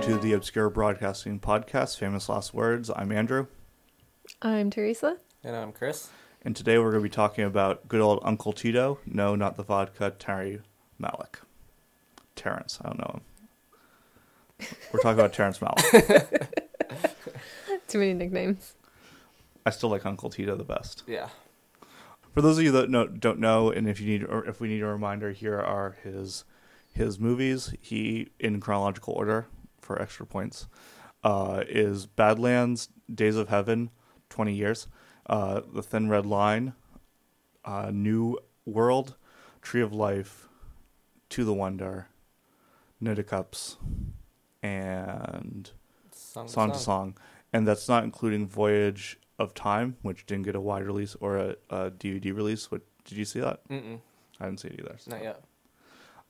listening to the Obscure Broadcasting Podcast, Famous Last Words. I'm Andrew, I'm Teresa. And I'm Chris. and today we're going to be talking about good old Uncle Tito. No, not the vodka, Terry Malick. Terrence, I don't know him. We're talking about Terrence Malick. Too many nicknames. I still like Uncle Tito the best. Yeah. For those of you that know, don't know, and if you need, or if we need a reminder, here are his his movies. He in chronological order for extra points uh, is Badlands, Days of Heaven, Twenty Years, uh, The Thin Red Line, uh, New World, Tree of Life, To the Wonder, Knight of Cups, and Song, to Song Song, and that's not including Voyage of Time, which didn't get a wide release or a, a DVD release. What did you see that? Mm-mm. I didn't see it either. so- Not yet.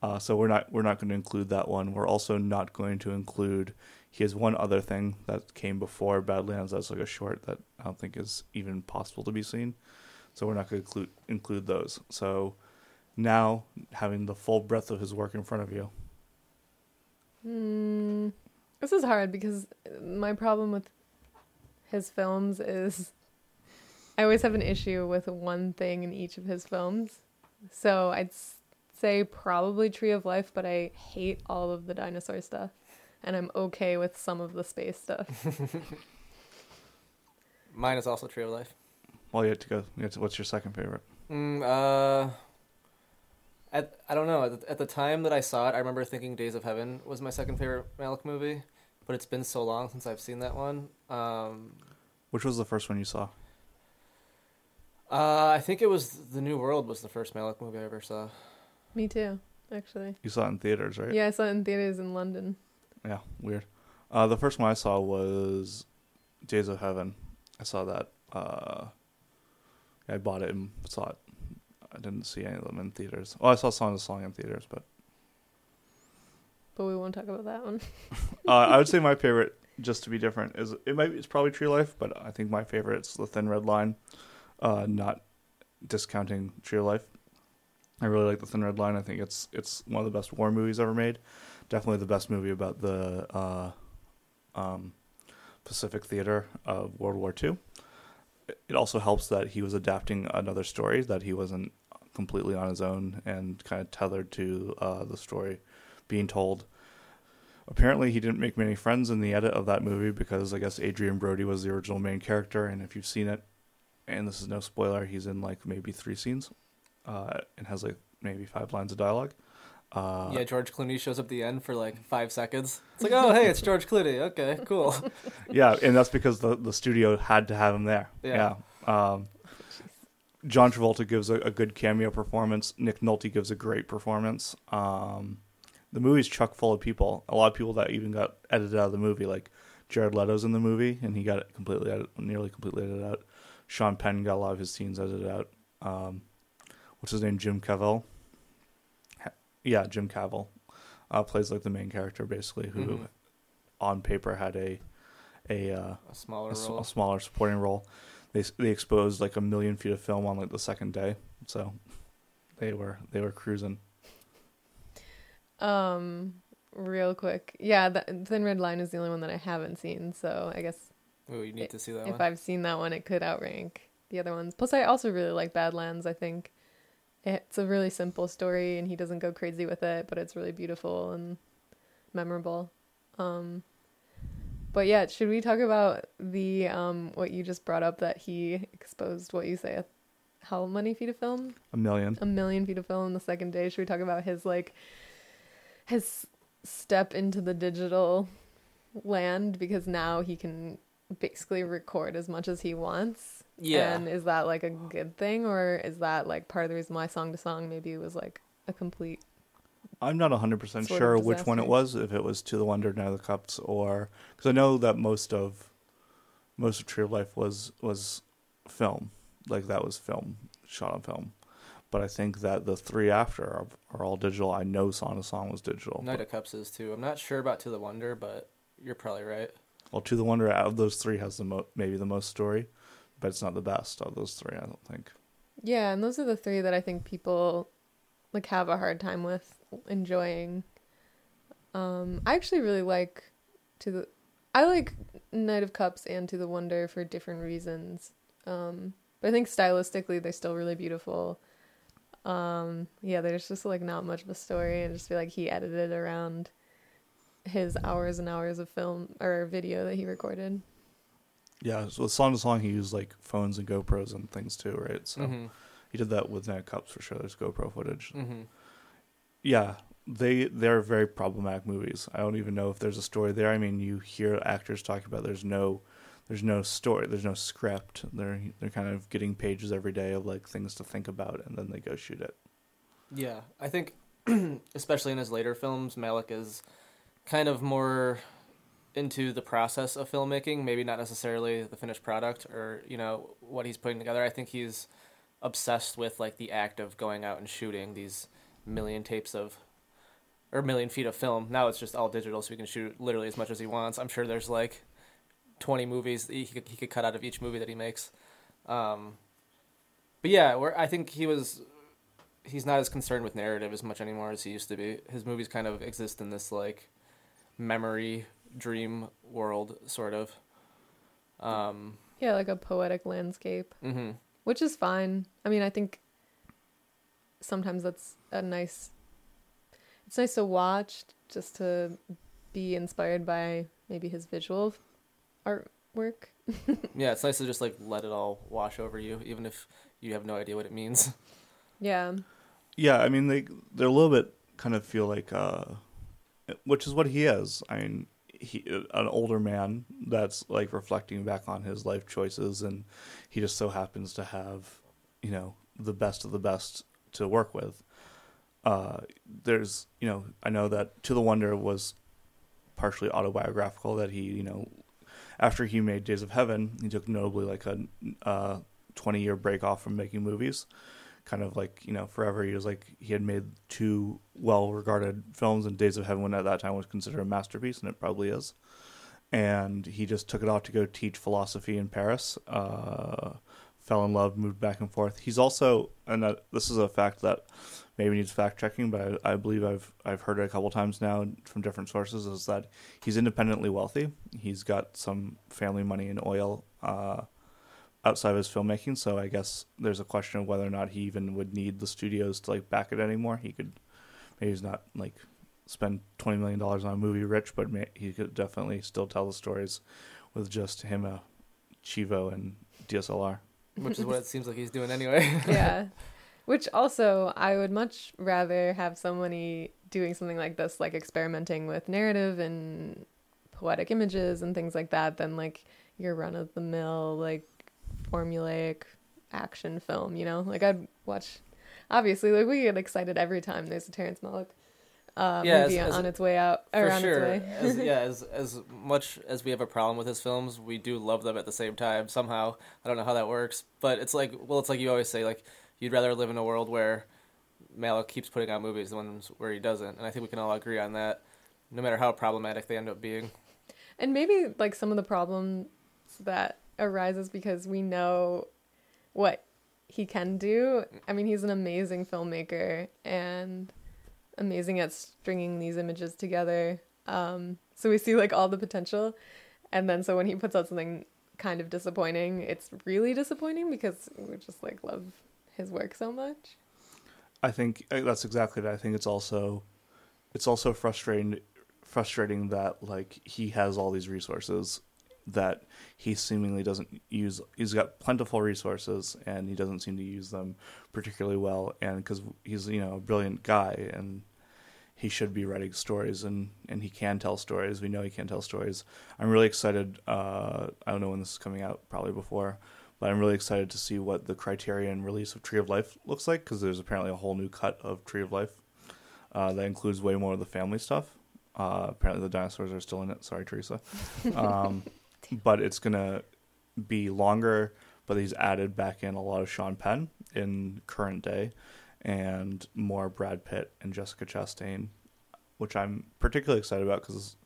Uh, so we're not we're not going to include that one. We're also not going to include. He has one other thing that came before Badlands. That's like a short that I don't think is even possible to be seen. So we're not going to include include those. So now having the full breadth of his work in front of you, Mm, this is hard because my problem with his films is I always have an issue with one thing in each of his films. So I'd say probably Tree of Life, but I hate all of the dinosaur stuff. And I'm okay with some of the space stuff. Mine is also Tree of Life. well, you have to go. You have to, what's your second favorite? Mm, uh, at, I don't know. At the, at the time that I saw it, I remember thinking Days of Heaven was my second favorite Malick movie, but it's been so long since I've seen that one. Um, Which was the first one you saw? uh, I think it was The New World was the first Malick movie I ever saw. Me too, actually. You saw it in theaters, right? Yeah, I saw it in theaters in London. Yeah, weird. Uh, the first one I saw was Days of Heaven. I saw that. Uh, I bought it and saw it. I didn't see any of them in theaters. Oh, I saw Song of Song in theaters, but But we won't talk about that one. uh, I would say my favorite, just to be different, is it might it's probably Tree Life, but I think my favorite is The Thin Red Line. Uh, not discounting Tree Life. I really like The Thin Red Line. I think it's it's one of the best war movies ever made. Definitely the best movie about the uh, um, Pacific theater of World War II. It also helps that he was adapting another story that he wasn't completely on his own and kind of tethered to uh, the story being told. Apparently, he didn't make many friends in the edit of that movie because I guess Adrien Brody was the original main character, and if you've seen it, and this is no spoiler, he's in like maybe three scenes, uh, and has like maybe five lines of dialogue. Uh, yeah, George Clooney shows up at the end for like five seconds. It's like, oh, hey, it's George Clooney. Okay, cool. yeah, and that's because the the studio had to have him there. Yeah. Yeah. Um, John Travolta gives a, a good cameo performance. Nick Nolte gives a great performance. Um, the movie's chock full of people. A lot of people that even got edited out of the movie, like Jared Leto's in the movie, and he got it completely, edit, nearly completely edited out. Sean Penn got a lot of his scenes edited out. Um, what's his name? Jim Cavell. Yeah, Jim Cavell uh, plays like the main character, basically, who Mhm. on paper had a a uh, A smaller a, s- role. a smaller supporting role. They they exposed like a million feet of film on like the second day, so they were they were cruising. Um, real quick. Yeah, the Thin Red Line is the only one that I haven't seen, so I guess Ooh, you need to see that if one. I've seen that one, it could outrank the other ones. Plus, I also really like Badlands. I think it's a really simple story, and he doesn't go crazy with it, but it's really beautiful and memorable. Um, but yeah, should we talk about the um what you just brought up that he exposed? What you say? a- How many feet of film? A million. a million feet of film on the second day. Should we talk about his like his step into the digital land because now he can basically record as much as he wants. Yeah. And is that like a good thing or is that like part of the reason why song to song maybe was like a complete I'm not 100% Sort of sure which one it was, if it was To the Wonder, Now the Cups, or because I know that most of most of Tree of Life was was film, like that was film shot on film. But I think that the three after are, are all digital. I know Song to Song was digital. Knight of Cups is too. I'm not sure about To the Wonder, but you're probably right. Well, To the Wonder out of those three has the mo- maybe the most story, but it's not the best of those three. I don't think. Yeah, and those are the three that I think people like have a hard time with enjoying. Um I actually really like to the I like Knight of Cups and To the Wonder for different reasons. Um, but I think stylistically they're still really beautiful. Um, yeah, there's just like not much of a story. I just feel like he edited around his hours and hours of film or video that he recorded. Yeah, so with song to song, he used like phones and GoPros and things too, right? So hmm he did that with Knight Cups for sure. There's GoPro footage. hmm Yeah, they they're very problematic movies. I don't even know if there's a story there. I mean, you hear actors talking about there's no there's no story, there's no script. They're they're kind of getting pages every day of like things to think about, and then they go shoot it. Yeah, I think, especially in his later films, Malick is kind of more into the process of filmmaking, maybe not necessarily the finished product or you know what he's putting together. I think he's obsessed with like the act of going out and shooting these million tapes of or million feet of film. Now it's just all digital, so he can shoot literally as much as he wants. I'm sure there's like twenty movies that he could, he could cut out of each movie that he makes. Um, but yeah, where I think he was he's not as concerned with narrative as much anymore as he used to be. His movies kind of exist in this like memory dream world, sort of. Um, Yeah, like a poetic landscape, hmm which is fine. I mean, I think sometimes that's a nice. It's nice to watch just to be inspired by maybe his visual artwork. Yeah, it's nice to just like let it all wash over you, even if you have no idea what it means. Yeah. Yeah, I mean they they're a little bit kind of feel like uh which is what he is. I mean, he an older man that's like reflecting back on his life choices and he just so happens to have, you know, the best of the best to work with. Uh there's, you know, I know that To the Wonder was partially autobiographical that he, you know, after he made Days of Heaven, he took notably like a uh 20 year break off from making movies kind of like you know forever. He was like he had made two well regarded films and days of heaven when at that time was considered a masterpiece and it probably is. And he just took it off to go teach philosophy in paris uh, fell in love moved back and forth. He's also and that, this is a fact that maybe needs fact checking but I, I believe i've i've heard it a couple times now from different sources is that he's independently wealthy. He's got some family money in oil uh, outside of his filmmaking. So I guess there's a question of whether or not he even would need the studios to like back it anymore. He could maybe he's not like spend twenty million dollars on a movie rich, but may, he could definitely still tell the stories with just him, a Chivo and DSLR. which is what it seems like he's doing anyway. yeah. Which also, I would much rather have somebody doing something like this, like experimenting with narrative and poetic images and things like that, than like your run of the mill, like formulaic action film, you know? Like, I'd watch, obviously, like, we get excited every time there's a Terrence Malick uh, Yeah, movie as- on as- its way out, or For on sure. its way. as, yeah, as as much as we have a problem with his films, we do love them at the same time. Somehow, I don't know how that works, but it's like, well, it's like you always say, like you'd rather live in a world where Malick keeps putting out movies than ones where he doesn't, and I think we can all agree on that. No matter how problematic they end up being. And maybe like some of the problems that arises because we know what he can do. I mean, he's an amazing filmmaker and amazing at stringing these images together. Um, so we see like all the potential, and then so when he puts out something kind of disappointing, it's really disappointing because we just like love his work so much. I think uh, that's exactly it. I think it's also it's also frustrating frustrating that like he has all these resources that he seemingly doesn't use he's got plentiful resources and he doesn't seem to use them particularly well. And because he's you know a brilliant guy and he should be writing stories and and he can tell stories. We know he can tell stories. I'm really excited uh i don't know when this is coming out probably before but i'm really excited to see what the criterion release of tree of life looks like because there's apparently a whole new cut of tree of life uh, that includes way more of the family stuff. Uh, apparently the dinosaurs are still in it. Sorry teresa. Um, but it's gonna be longer but he's added back in a lot of sean penn in current day and more brad pitt and jessica chastain which i'm particularly excited about because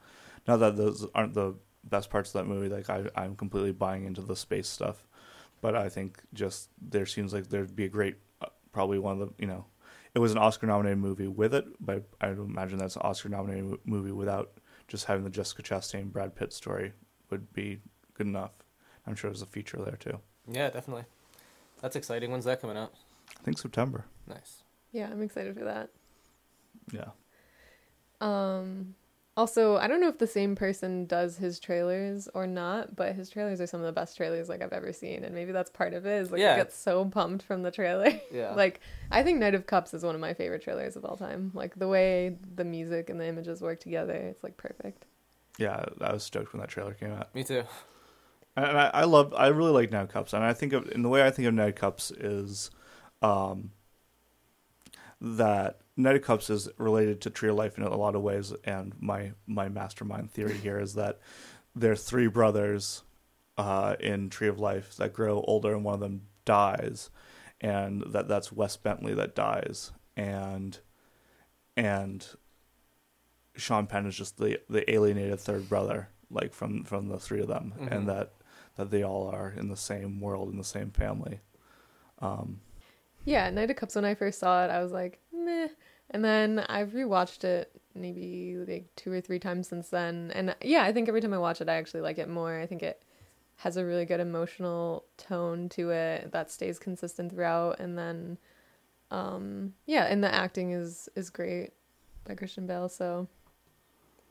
now that those aren't the best parts of that movie like I, i'm completely buying into the space stuff. But i think just there seems like there'd be a great uh, probably one of the you know it was an oscar nominated movie with it but i imagine that's an oscar nominated movie without just having the Jessica Chastain Brad Pitt story would be good enough. I'm sure there's a feature there too. Yeah, definitely. That's exciting. When's that coming out? I think September. Nice. Yeah, I'm excited for that. Yeah. Um also, I don't know if the same person does his trailers or not, but his trailers are some of the best trailers like I've ever seen, and maybe that's part of it. Is like Yeah. I get so pumped from the trailer. Yeah. like I think Knight of Cups is one of my favorite trailers of all time. Like the way the music and the images work together, it's like perfect. Yeah, I was stoked when that trailer came out. Me too. And I, I love, I really like Ned Cups, and I think of, in the way I think of Ned Cups is, um, that of Cups is related to Tree of Life in a lot of ways, and my my mastermind theory here is that there are three brothers, uh, in Tree of Life that grow older, and one of them dies, and that that's Wes Bentley that dies, and and Sean Penn is just the the alienated third brother, like from from the three of them, Mhm. and that that they all are in the same world in the same family. Um, Yeah, Knight of Cups. When I first saw it, I was like, meh. And then I've rewatched it maybe like two or three times since then. And yeah, I think every time I watch it, I actually like it more. I think it has a really good emotional tone to it that stays consistent throughout. And then, um, yeah, and the acting is is great by Christian Bale. So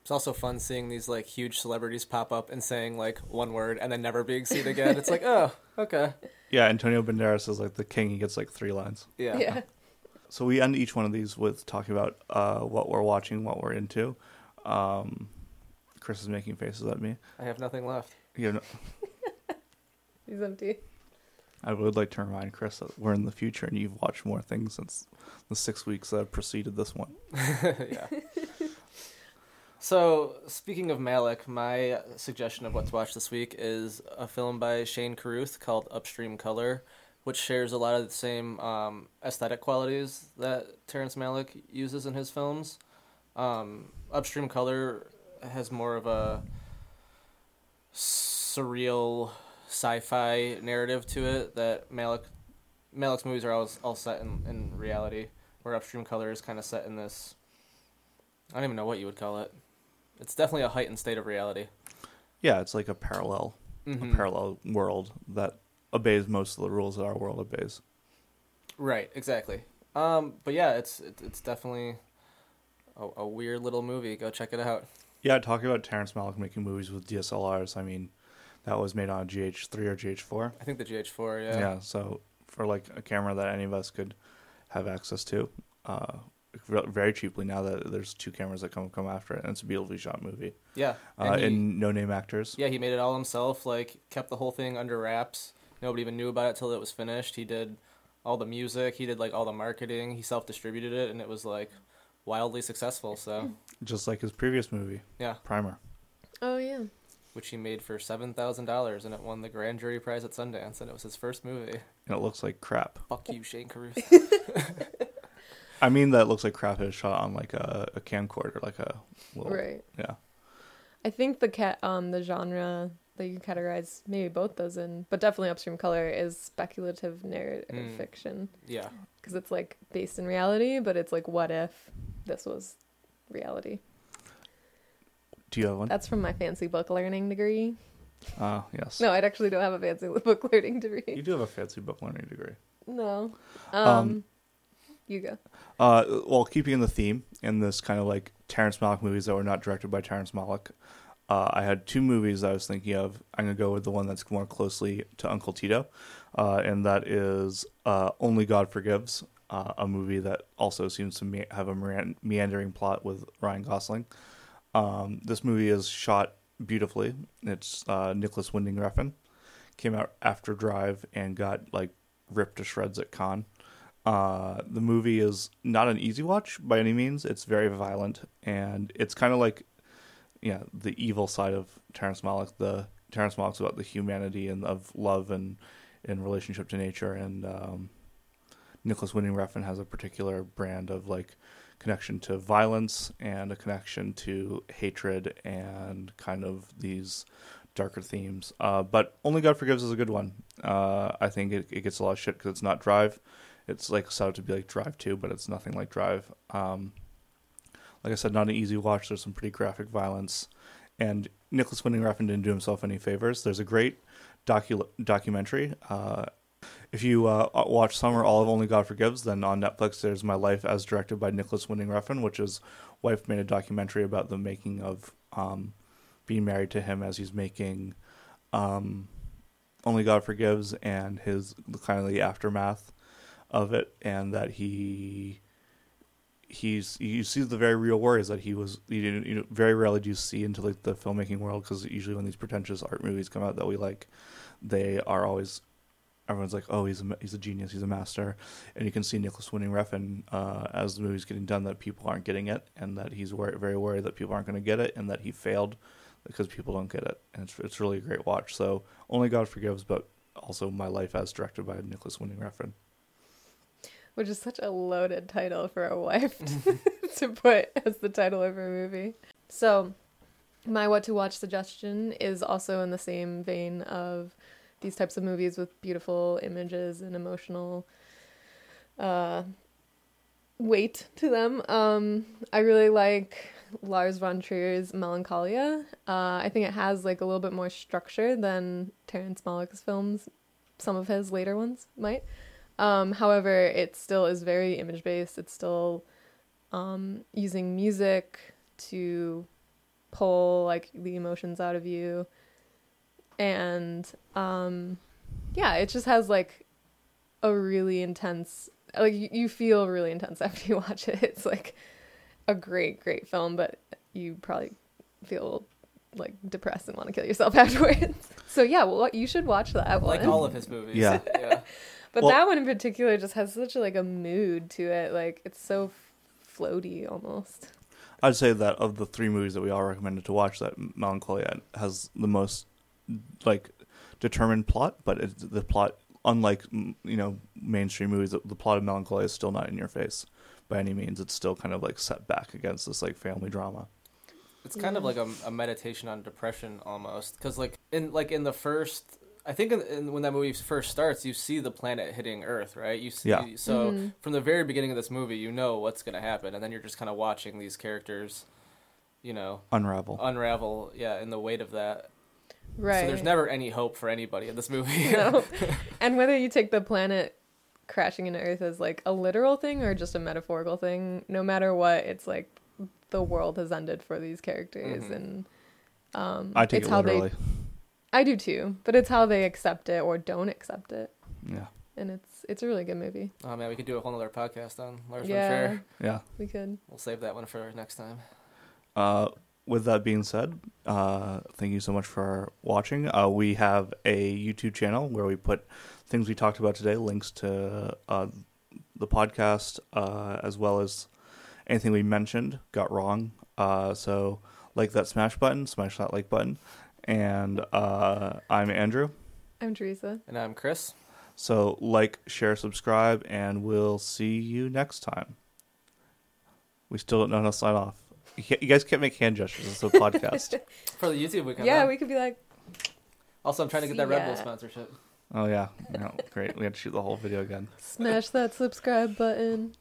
It's also fun seeing these like huge celebrities pop up and saying like one word and then never being seen again. It's like, oh, okay. yeah, Antonio Banderas is like the king. He gets like three lines. Yeah. yeah, So we end each one of these with talking about uh, what we're watching, what we're into. Um, Chris is making faces at me. I have nothing left. You know, he's empty. I would like to remind Chris that we're in the future, and you've watched more things since the six weeks that have preceded this one. yeah. So, speaking of Malick, my suggestion of what to watch this week is a film by Shane Carruth called Upstream Color, which shares a lot of the same um, aesthetic qualities that Terrence Malick uses in his films. Um, Upstream Color has more of a surreal sci-fi narrative to it that Malick Malick's movies are always all set in, in reality, where Upstream Color is kind of set in this. I don't even know what you would call it. It's definitely a heightened state of reality. Yeah, it's like a parallel, Mhm. a parallel world that obeys most of the rules that our world obeys. Right, exactly. Um, but yeah, it's it, it's definitely a, a weird little movie. Go check it out. Yeah, talking about Terrence Malick making movies with DSLRs. I mean, that was made on a GH3 or GH4. I think the GH4. Yeah. Yeah. so for like a camera that any of us could have access to, uh, very cheaply now that there's two cameras that come come after it, and it's a beautifully shot movie. Yeah. Uh, And he- and no name actors. Yeah, he made it all himself. Like kept the whole thing under wraps. Nobody even knew about it till it was finished. He did all the music. He did like all the marketing. He self distributed it, and it was like wildly successful. So just like his previous movie, yeah, Primer. Oh yeah. which he made for seven thousand dollars, and it won the grand jury prize at Sundance, and it was his first movie. And it looks like crap. Fuck you, Shane Carruth. I mean, that looks like crap is shot on like a, a camcorder, like a little, Right. yeah. I think the cat um the genre that you categorize maybe both those in, but definitely upstream color is speculative narrative Mm. fiction yeah, because it's like based in reality, but it's like what if this was reality? Do you have one? That's from my fancy book learning degree. Ah, yes. No, I actually don't have a fancy book learning degree. You do have a fancy book learning degree. No. Um, Um, you go. Uh, well, keeping in the theme in this kind of like Terrence Malick movies that were not directed by Terrence Malick, uh, I had two movies I was thinking of. I'm gonna go with the one that's more closely to Uncle Tito, uh, and that is uh, Only God Forgives, uh, a movie that also seems to me- have a mean- meandering plot with Ryan Gosling. Um, this movie is shot beautifully. It's uh, Nicolas Winding Refn. Came out after Drive and got like ripped to shreds at Cannes. Uh, the movie is not an easy watch by any means. It's very violent, and it's kind of like, yeah, the evil side of Terrence Malick. The Terrence Malick's about the humanity and of love and in relationship to nature, and um, Nicolas Winding Refn has a particular brand of like connection to violence and a connection to hatred and kind of these darker themes. Uh, but Only God Forgives is a good one. Uh, I think it, it gets a lot of shit because it's not Drive. It's like set up to be like Drive 2, but it's nothing like Drive. Um, like I said, not an easy watch. There's some pretty graphic violence, and Nicolas Winding Refn didn't do himself any favors. There's a great docu- documentary. Uh, if you uh, watch Summer All of Only God Forgives, then on Netflix there's My Life as directed by Nicolas Winding Refn, which is wife made a documentary about the making of um, being married to him as he's making um, Only God Forgives and his kind of the aftermath of it, and that he he's you see the very real worries that he was you know, you know very rarely do you see into like the filmmaking world because usually when these pretentious art movies come out that we like they are always everyone's like oh he's a he's a genius he's a master. And you can see Nicolas Winding Refn uh, as the movie's getting done that people aren't getting it and that he's wor- very worried that people aren't going to get it and that he failed because people don't get it. And it's it's really a great watch. So only God forgives but also my life as directed by Nicolas Winding Refn Which is such a loaded title for a wife to put as the title of her movie. So, my what to watch suggestion is also in the same vein of these types of movies with beautiful images and emotional uh, weight to them. Um, I really like Lars von Trier's Melancholia. Uh, I think it has like a little bit more structure than Terrence Malick's films, some of his later ones might. Um, however, it still is very image based. It's still um, using music to pull like the emotions out of you, and um, yeah, it just has like a really intense. Like you, you feel really intense after you watch it. It's like a great, great film, but you probably feel like depressed and want to kill yourself afterwards. so yeah, well, you should watch that one. Like all of his movies. Yeah. yeah. But Well- that one in particular just has such a, like a mood to it. Like it's so floaty almost. I'd say that of the three movies that we all recommended to watch, that Melancholia has the most like determined plot, but it's, the plot, unlike you know mainstream movies, the, the plot of Melancholia is still not in your face by any means. It's still kind of like set back against this like family drama. It's kind of like a, a meditation on depression almost, because like in like in the first, I think in, in, when that movie first starts, you see the planet hitting Earth, right? You see, Yeah. so Mhm. from the very beginning of this movie, you know what's gonna happen, and then you're just kind of watching these characters, you know, Unravel. unravel, yeah, in the weight of that. Right. So there's never any hope for anybody in this movie. no. and whether you take the planet crashing into Earth as like a literal thing or just a metaphorical thing, no matter what, it's like the world has ended for these characters, Mhm. and um, I take it's it how literally. they. I do too, but it's how they accept it or don't accept it, Yeah, and it's it's a really good movie. oh man, we could do a whole other podcast on Lars yeah, von Trier. yeah. we could. We'll save that one for next time. Uh, with that being said, uh, thank you so much for watching. Uh, we have a YouTube channel where we put things we talked about today, links to uh, the podcast, uh, as well as anything we mentioned got wrong. Uh, so, like that smash button, smash that like button. And uh, I'm Andrew. I'm Teresa. And I'm Chris. So, like, share, subscribe, and we'll see you next time. We still don't know how to sign off. You guys can't make hand gestures. It's a podcast. For the YouTube, we come Yeah, on. we could be like, Also, I'm trying to get that Red Bull sponsorship. Oh yeah, no, great. We had to shoot the whole video again. smash that subscribe button.